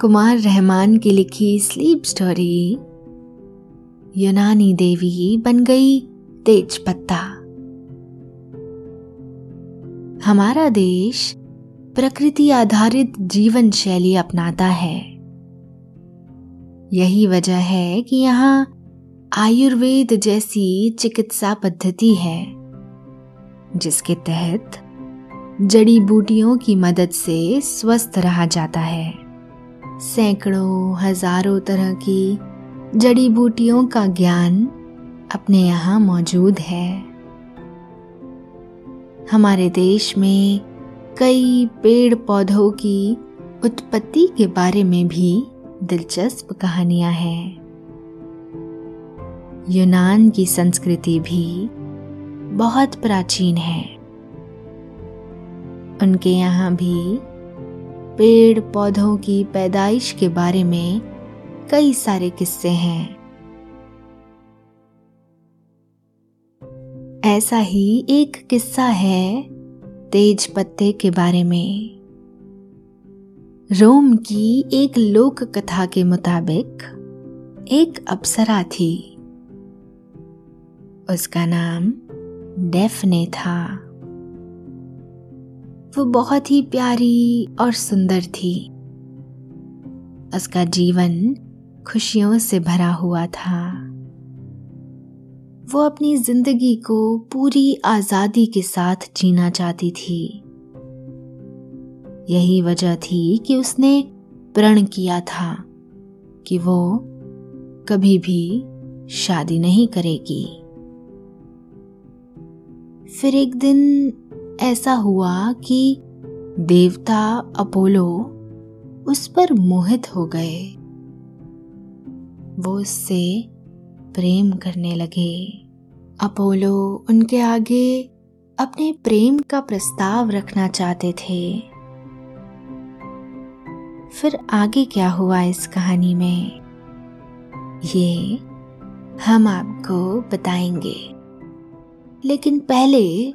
कुमार रहमान की लिखी sleep story यूनानी देवी बन गई तेज पत्ता हमारा देश प्रकृति आधारित जीवन शैली अपनाता है। यही वजह है कि यहाँ आयुर्वेद जैसी चिकित्सा पद्धति है, जिसके तहत जड़ी बूटियों की मदद से स्वस्थ रहा जाता है। सैकड़ों, हज़ारों तरह की जड़ी बूटियों का ज्ञान अपने यहाँ मौजूद है। हमारे देश में कई पेड़ पौधों की उत्पत्ति के बारे में भी दिलचस्प कहानियाँ हैं। यूनान की संस्कृति भी बहुत प्राचीन है। उनके यहाँ भी पेड़ पौधों की पैदाइश के बारे में कई सारे किस्से हैं। ऐसा ही एक किस्सा है तेज पत्ते के बारे में। रोम की एक लोक कथा के मुताबिक एक अप्सरा थी। उसका नाम डेफने था। वो बहुत ही प्यारी और सुंदर थी। उसका जीवन खुशियों से भरा हुआ था। वो अपनी ज़िंदगी को पूरी आज़ादी के साथ जीना चाहती थी। यही वजह थी कि उसने प्रण किया था कि वो कभी भी शादी नहीं करेगी। फिर एक दिन ऐसा हुआ कि देवता अपोलो उस पर मोहित हो गए। वो उससे प्रेम करने लगे। अपोलो उनके आगे अपने प्रेम का प्रस्ताव रखना चाहते थे। फिर आगे क्या हुआ इस कहानी में? ये हम आपको बताएँगे। लेकिन पहले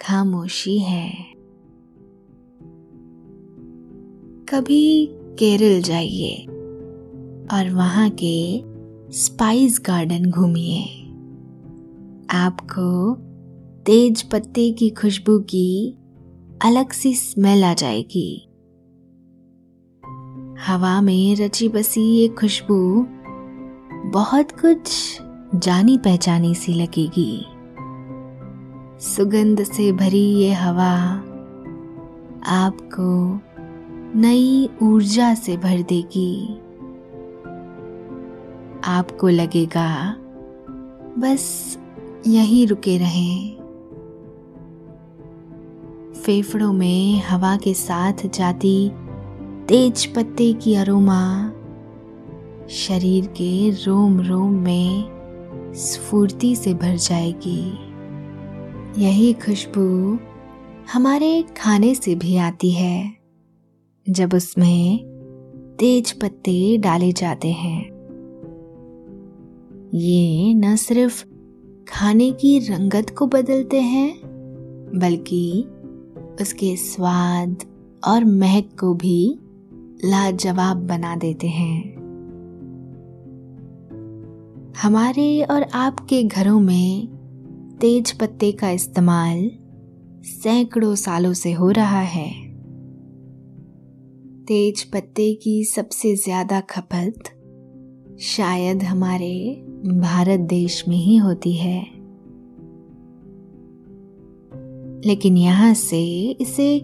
खामोशी है। कभी केरल जाइए और वहाँ के स्पाइस गार्डन घूमिए। आपको तेज पत्ते की खुशबू की अलग सी स्मेल आ जाएगी। हवा में रची बसी ये खुशबू बहुत कुछ जानी पहचानी सी लगेगी। सुगंध से भरी ये हवा आपको नई ऊर्जा से भर देगी। आपको लगेगा, बस यहीं रुके रहें। फेफड़ों में हवा के साथ जाती तेज पत्ते की अरोमा, शरीर के रोम रोम में स्फूर्ति से भर जाएगी। यही खुशबू हमारे खाने से भी आती है, जब उसमें तेज पत्ते डाले जाते हैं। ये न सिर्फ़ खाने की रंगत को बदलते हैं, बल्कि उसके स्वाद और महक को भी लाजवाब बना देते हैं। हमारे और आपके घरों में तेज पत्ते का इस्तेमाल सैकड़ों सालों से हो रहा है। तेज पत्ते की सबसे ज़्यादा खपत शायद हमारे भारत देश में ही होती है। लेकिन यहाँ से इसे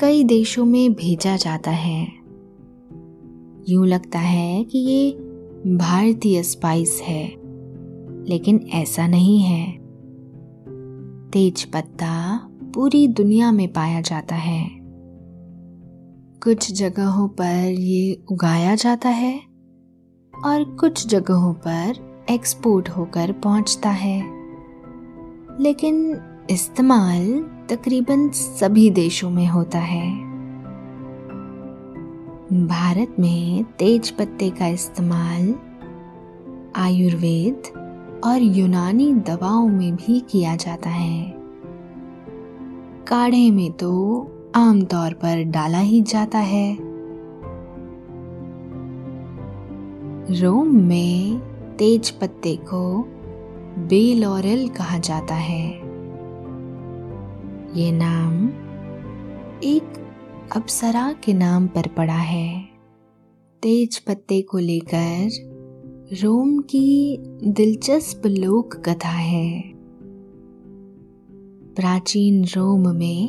कई देशों में भेजा जाता है। यूँ लगता है कि ये भारतीय स्पाइस है, लेकिन ऐसा नहीं है। तेज पत्ता पूरी दुनिया में पाया जाता है। कुछ जगहों पर ये उगाया जाता है और कुछ जगहों पर एक्सपोर्ट होकर पहुँचता है। लेकिन इस्तेमाल तकरीबन सभी देशों में होता है। भारत में तेज पत्ते का इस्तेमाल आयुर्वेद और यूनानी दवाओं में भी किया जाता है। काढ़े में तो आमतौर पर डाला ही जाता है। रोम में तेज पत्ते को बेलॉरेल कहा जाता है। ये नाम एक अप्सरा के नाम पर पड़ा है। तेज पत्ते को लेकर रोम की दिलचस्प लोक कथा है। प्राचीन रोम में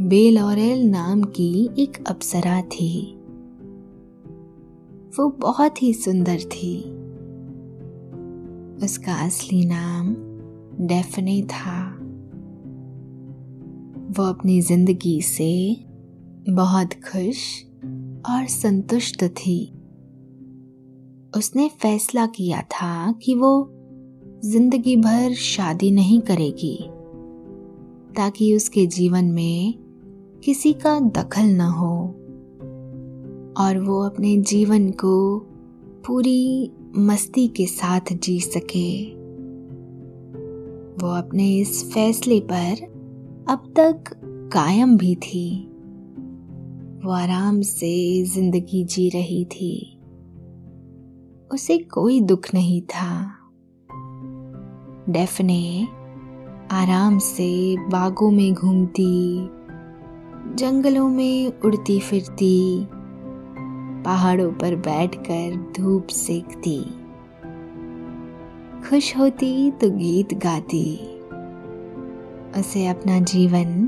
बेलॉरेल नाम की एक अप्सरा थी। वो बहुत ही सुंदर थी। उसका असली नाम डेफने था। वो अपनी ज़िंदगी से बहुत खुश और संतुष्ट थी। उसने फैसला किया था कि वो ज़िंदगी भर शादी नहीं करेगी, ताकि उसके जीवन में किसी का दखल न हो और वो अपने जीवन को पूरी मस्ती के साथ जी सके। वो अपने इस फैसले पर अब तक कायम भी थी। वो आराम से ज़िंदगी जी रही थी। उसे कोई दुख नहीं था। डेफने आराम से बागों में घूमती, जंगलों में उड़ती फिरती, पहाड़ों पर बैठकर धूप सेकती। खुश होती तो गीत गाती। उसे अपना जीवन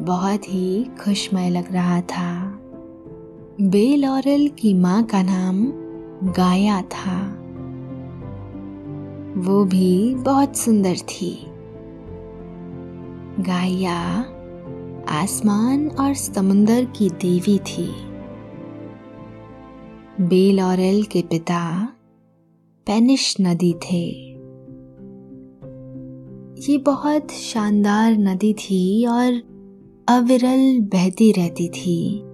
बहुत ही खुशमय लग रहा था। बे लॉरल की माँ का नाम गाया था। वो भी बहुत सुंदर थी। गाया आसमान और समुंदर की देवी थी। बेल ऑरेल के पिता पेनिश नदी थे। ये बहुत शानदार नदी थी और अविरल बहती रहती थी।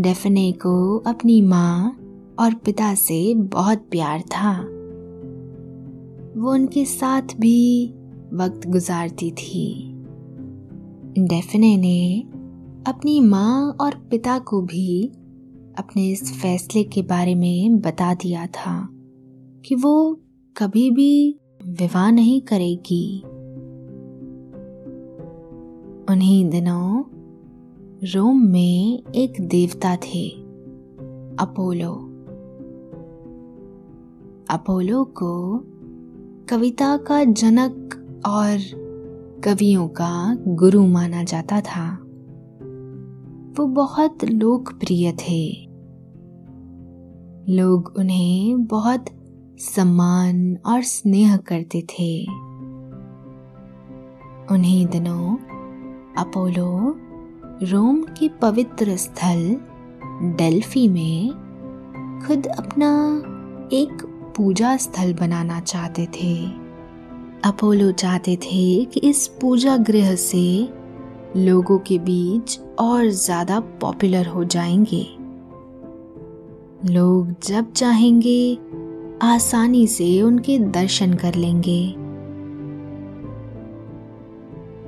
डेफने को अपनी माँ और पिता से बहुत प्यार था। वो उनके साथ भी वक्त गुजारती थी। डेफिने ने अपनी माँ और पिता को भी अपने इस फैसले के बारे में बता दिया था कि वो कभी भी विवाह नहीं करेगी। उन्हीं दिनों रोम में एक देवता थे, अपोलो। अपोलो को कविता का जनक और कवियों का गुरु माना जाता था। वो बहुत लोकप्रिय थे। लोग उन्हें बहुत सम्मान और स्नेह करते थे। उन्हीं दिनों अपोलो रोम के पवित्र स्थल डेल्फी में खुद अपना एक पूजा स्थल बनाना चाहते थे। अपोलो चाहते थे कि इस पूजा गृह से लोगों के बीच और ज़्यादा पॉपुलर हो जाएँगे। लोग जब चाहेंगे, आसानी से उनके दर्शन कर लेंगे।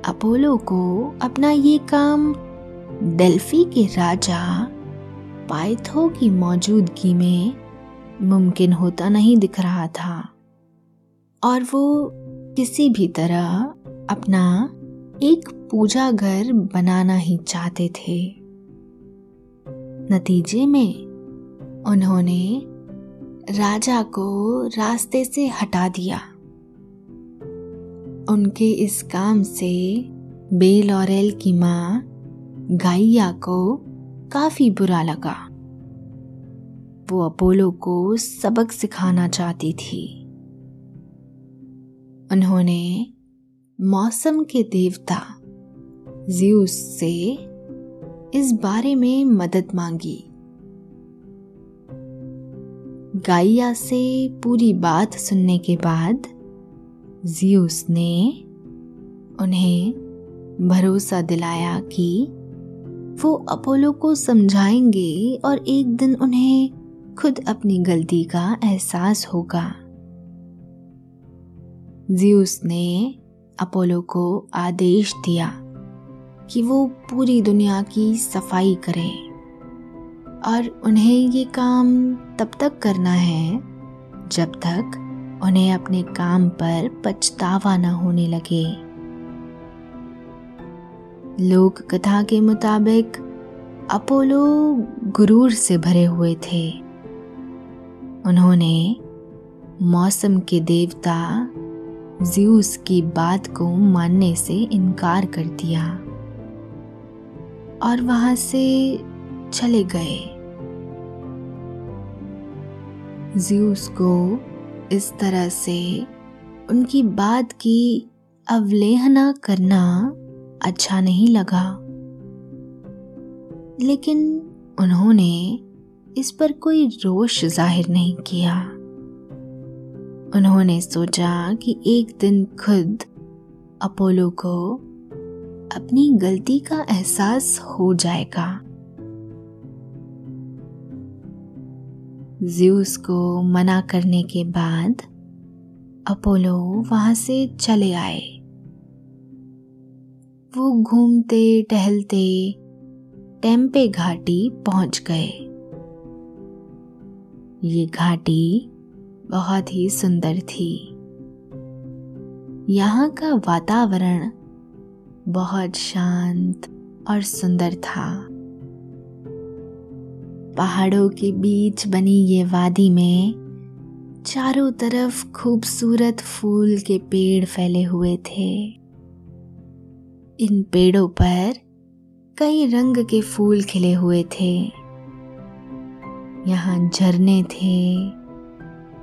अपोलो को अपना ये काम डेल्फी के राजा पाइथो की मौजूदगी में मुमकिन होता नहीं दिख रहा था। और वो किसी भी तरह अपना एक पूजा घर बनाना ही चाहते थे। नतीजे में उन्होंने राजा को रास्ते से हटा दिया। उनके इस काम से बेल बेलॉरेल की माँ गाइया को काफ़ी बुरा लगा। वो अपोलो को सबक सिखाना चाहती थी। उन्होंने मौसम के देवता ज्यूस से इस बारे में मदद मांगी। गाइया से पूरी बात सुनने के बाद ज्यूस ने उन्हें भरोसा दिलाया कि वो अपोलो को समझाएँगे और एक दिन उन्हें खुद अपनी गलती का एहसास होगा। ज्यूस ने अपोलो को आदेश दिया कि वो पूरी दुनिया की सफ़ाई करे और उन्हें ये काम तब तक करना है जब तक उन्हें अपने काम पर पछतावा न होने लगे। लोक कथा के मुताबिक अपोलो गुरूर से भरे हुए थे। उन्होंने मौसम के देवता ज्यूस की बात को मानने से इनकार कर दिया और वहाँ से चले गए। ज्यूस को इस तरह से उनकी बात की अवलेहना करना अच्छा नहीं लगा। लेकिन उन्होंने इस पर कोई रोष ज़ाहिर नहीं किया। उन्होंने सोचा कि एक दिन खुद अपोलो को अपनी गलती का एहसास हो जाएगा। ज्यूस को मना करने के बाद अपोलो वहाँ से चले आए। वो घूमते, टहलते, टेम्पे घाटी पहुँच गए। ये घाटी बहुत ही सुंदर थी। यहाँ का वातावरण बहुत शांत और सुंदर था। पहाड़ों के बीच बनी ये वादी में चारों तरफ़ खूबसूरत फूल के पेड़ फैले हुए थे। इन पेड़ों पर कई रंग के फूल खिले हुए थे। यहाँ झरने थे,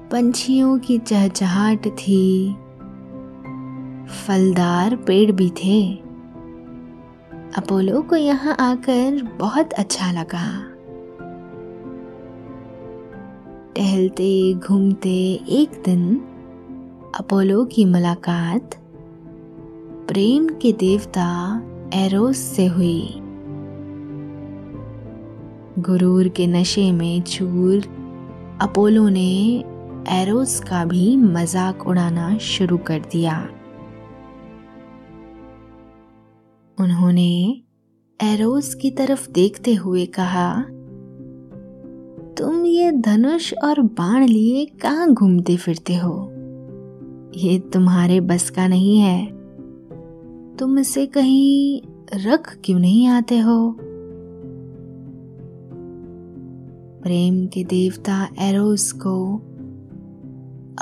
पंछियों की चहचहाट थी, फलदार पेड़ भी थे। अपोलो को यहाँ आकर बहुत अच्छा लगा। टहलते, घूमते एक दिन अपोलो की मुलाकात प्रेम के देवता एरोस से हुई। गुरूर के नशे में चूर अपोलो ने एरोस का भी मज़ाक उड़ाना शुरू कर दिया। उन्होंने एरोस की तरफ़ देखते हुए कहा, तुम ये धनुष और बाण लिए कहाँ घूमते फिरते हो? ये तुम्हारे बस का नहीं है। तुम इसे कहीं रख क्यों नहीं आते हो? प्रेम के देवता एरोस को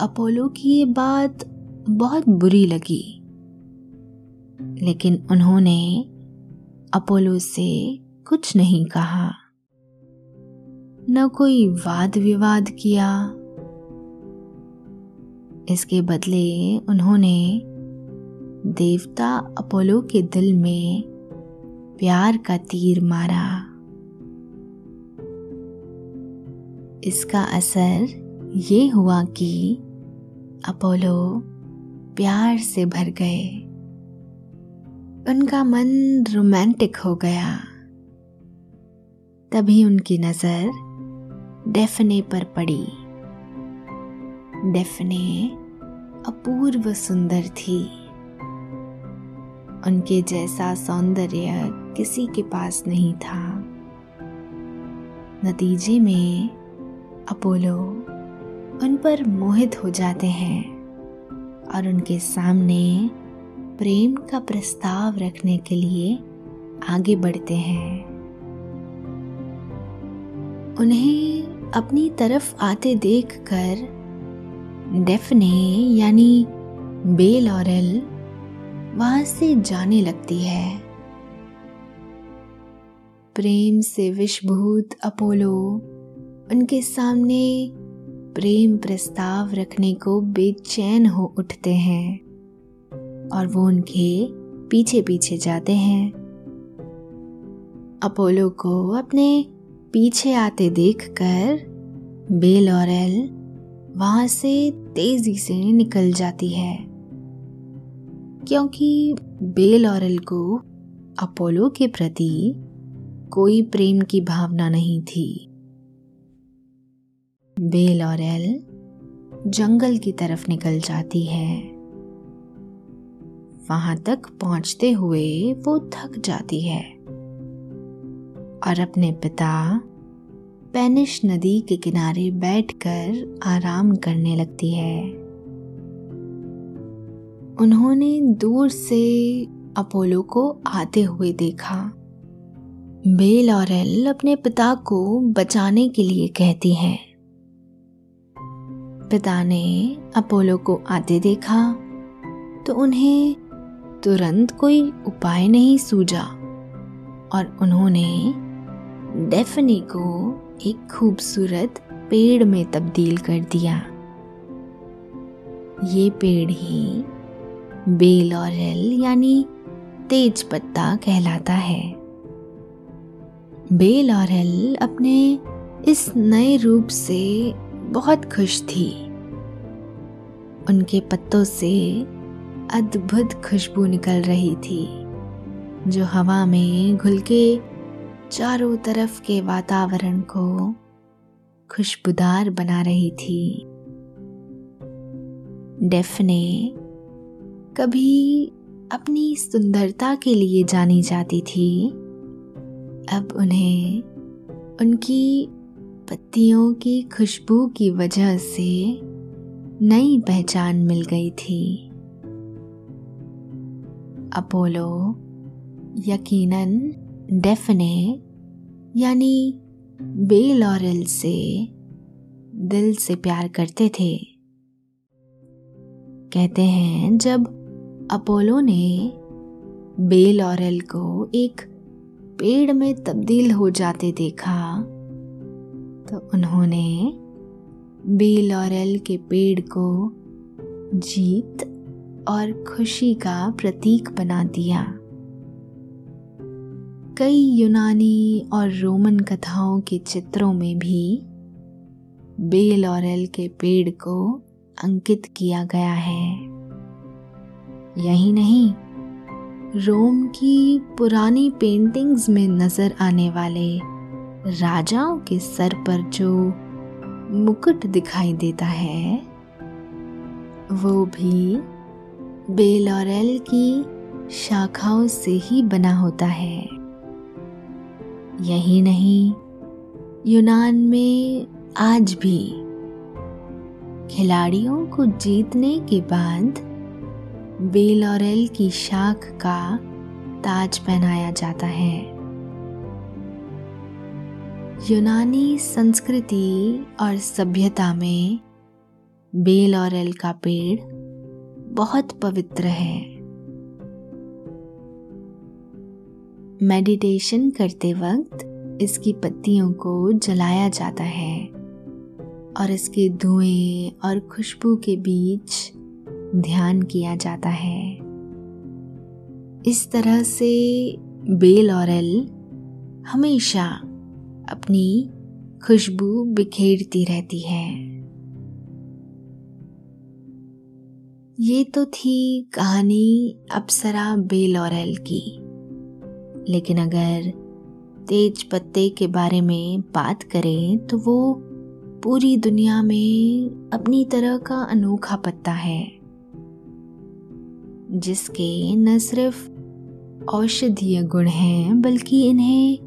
अपोलो की ये बात बहुत बुरी लगी। लेकिन उन्होंने अपोलो से कुछ नहीं कहा। न कोई वाद विवाद किया। इसके बदले उन्होंने देवता अपोलो के दिल में प्यार का तीर मारा। इसका असर ये हुआ कि अपोलो प्यार से भर गए। उनका मन रोमांटिक हो गया। तभी उनकी नज़र डेफने पर पड़ी। डेफने अपूर्व सुंदर थी। उनके जैसा सौंदर्य किसी के पास नहीं था। नतीजे में अपोलो उन पर मोहित हो जाते हैं और उनके सामने प्रेम का प्रस्ताव रखने के लिए आगे बढ़ते हैं। उन्हें अपनी तरफ़ आते देखकर डेफने यानी बेल और वहाँ से जाने लगती है। प्रेम से विषभूत अपोलो, उनके सामने प्रेम प्रस्ताव रखने को बेचैन हो उठते हैं और वो उनके पीछे पीछे जाते हैं। अपोलो को अपने पीछे आते देखकर बेल और एल वहाँ से तेज़ी से निकल जाती है। क्योंकि बेल और को अपोलो के प्रति कोई प्रेम की भावना नहीं थी। बेल और एल जंगल की तरफ़ निकल जाती है। वहाँ तक पहुँचते हुए वो थक जाती है और अपने पिता पेनिश नदी के किनारे बैठकर आराम करने लगती है। उन्होंने दूर से अपोलो को आते हुए देखा। बेल और एल अपने पिता को बचाने के लिए कहती हैं। पिता ने अपोलो को आते देखा तो उन्हें तुरंत कोई उपाय नहीं सूझा और उन्होंने डेफनी को एक खूबसूरत पेड़ में तब्दील कर दिया। ये पेड़ ही बेल और एल यानी तेज पत्ता कहलाता है। बेल और एल अपने इस नए रूप से बहुत खुश थी। उनके पत्तों से अद्भुत खुशबू निकल रही थी, जो हवा में घुल के चारों तरफ़ के वातावरण को खुशबूदार बना रही थी। डेफने कभी अपनी सुंदरता के लिए जानी जाती थी। अब उन्हें उनकी पत्तियों की खुशबू की वजह से नई पहचान मिल गई थी। अपोलो यकीनन डेफने यानी बेल और से दिल से प्यार करते थे। कहते हैं जब अपोलो ने बेल और एल को एक पेड़ में तब्दील हो जाते देखा तो उन्होंने बेल और एल के पेड़ को जीत और खुशी का प्रतीक बना दिया। कई यूनानी और रोमन कथाओं के चित्रों में भी बेल और एल के पेड़ को अंकित किया गया है। यही नहीं, रोम की पुरानी पेंटिंग्स में नज़र आने वाले राजाओं के सर पर जो मुकुट दिखाई देता है, वो भी बेल और एल की शाखाओं से ही बना होता है। यही नहीं, यूनान में आज भी खिलाड़ियों को जीतने के बाद बेल और एल की शाख का ताज पहनाया जाता है। यूनानी संस्कृति और सभ्यता में बेल और एल का पेड़ बहुत पवित्र है। मेडिटेशन करते वक्त इसकी पत्तियों को जलाया जाता है और इसके धुएँ और खुशबू के बीच ध्यान किया जाता है। इस तरह से बेल और एल हमेशा अपनी खुशबू बिखेरती रहती है। ये तो थी कहानी अप्सरा बेलौरेल की। लेकिन अगर तेज पत्ते के बारे में बात करें तो वो पूरी दुनिया में अपनी तरह का अनोखा पत्ता है। जिसके न सिर्फ़ औषधीय गुण हैं, बल्कि इन्हें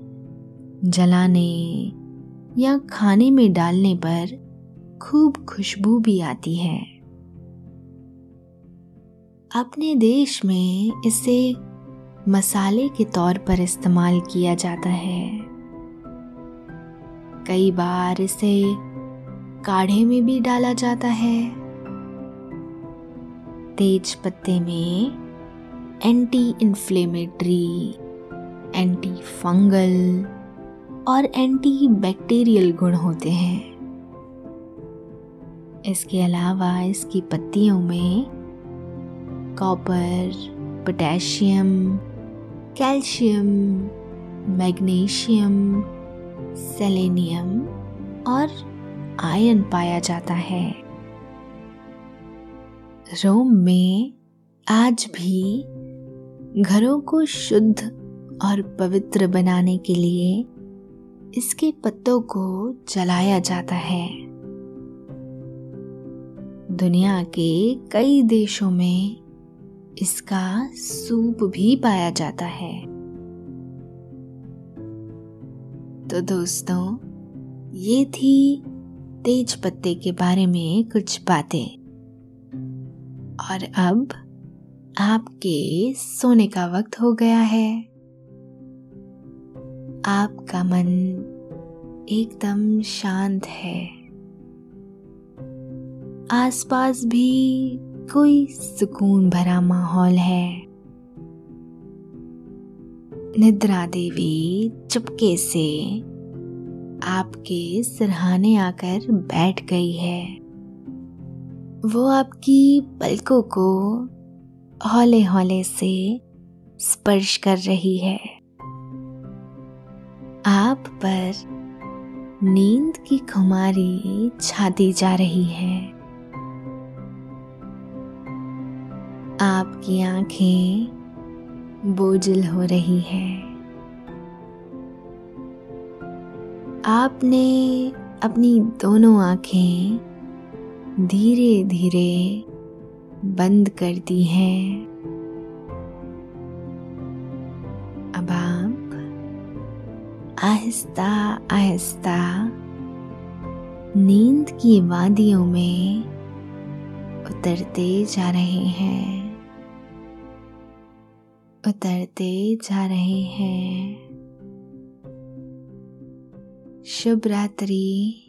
जलाने या खाने में डालने पर खूब खुशबू भी आती है। अपने देश में इसे मसाले के तौर पर इस्तेमाल किया जाता है। कई बार इसे काढ़े में भी डाला जाता है। तेज पत्ते में एंटी इन्फ्लेमेटरी एंटी फंगल और एंटी बैक्टीरियल गुण होते हैं। इसके अलावा इसकी पत्तियों में copper potassium calcium magnesium selenium और आयन पाया जाता है। रोम में आज भी घरों को शुद्ध और पवित्र बनाने के लिए इसके पत्तों को जलाया जाता है। दुनिया के कई देशों में इसका सूप भी पाया जाता है। तो दोस्तों, ये थी तेज पत्ते के बारे में कुछ बातें। और अब आपके सोने का वक्त हो गया है। आपका मन एकदम शांत है। आसपास भी कोई सुकून भरा माहौल है। निद्रा देवी चुपके से आपके सिरहाने आकर बैठ गई है। वो आपकी पलकों को हौले हौले से स्पर्श कर रही है। आप पर नींद की खुमारी छाती जा रही है। आपकी आँखें बोझल हो रही है। आपने अपनी दोनों आँखें धीरे धीरे बंद कर दी है। अब आप आहिस्ता आहिस्ता नींद की वादियों में उतरते जा रहे हैं। उतरते जा रहे हैं। शुभ रात्रि।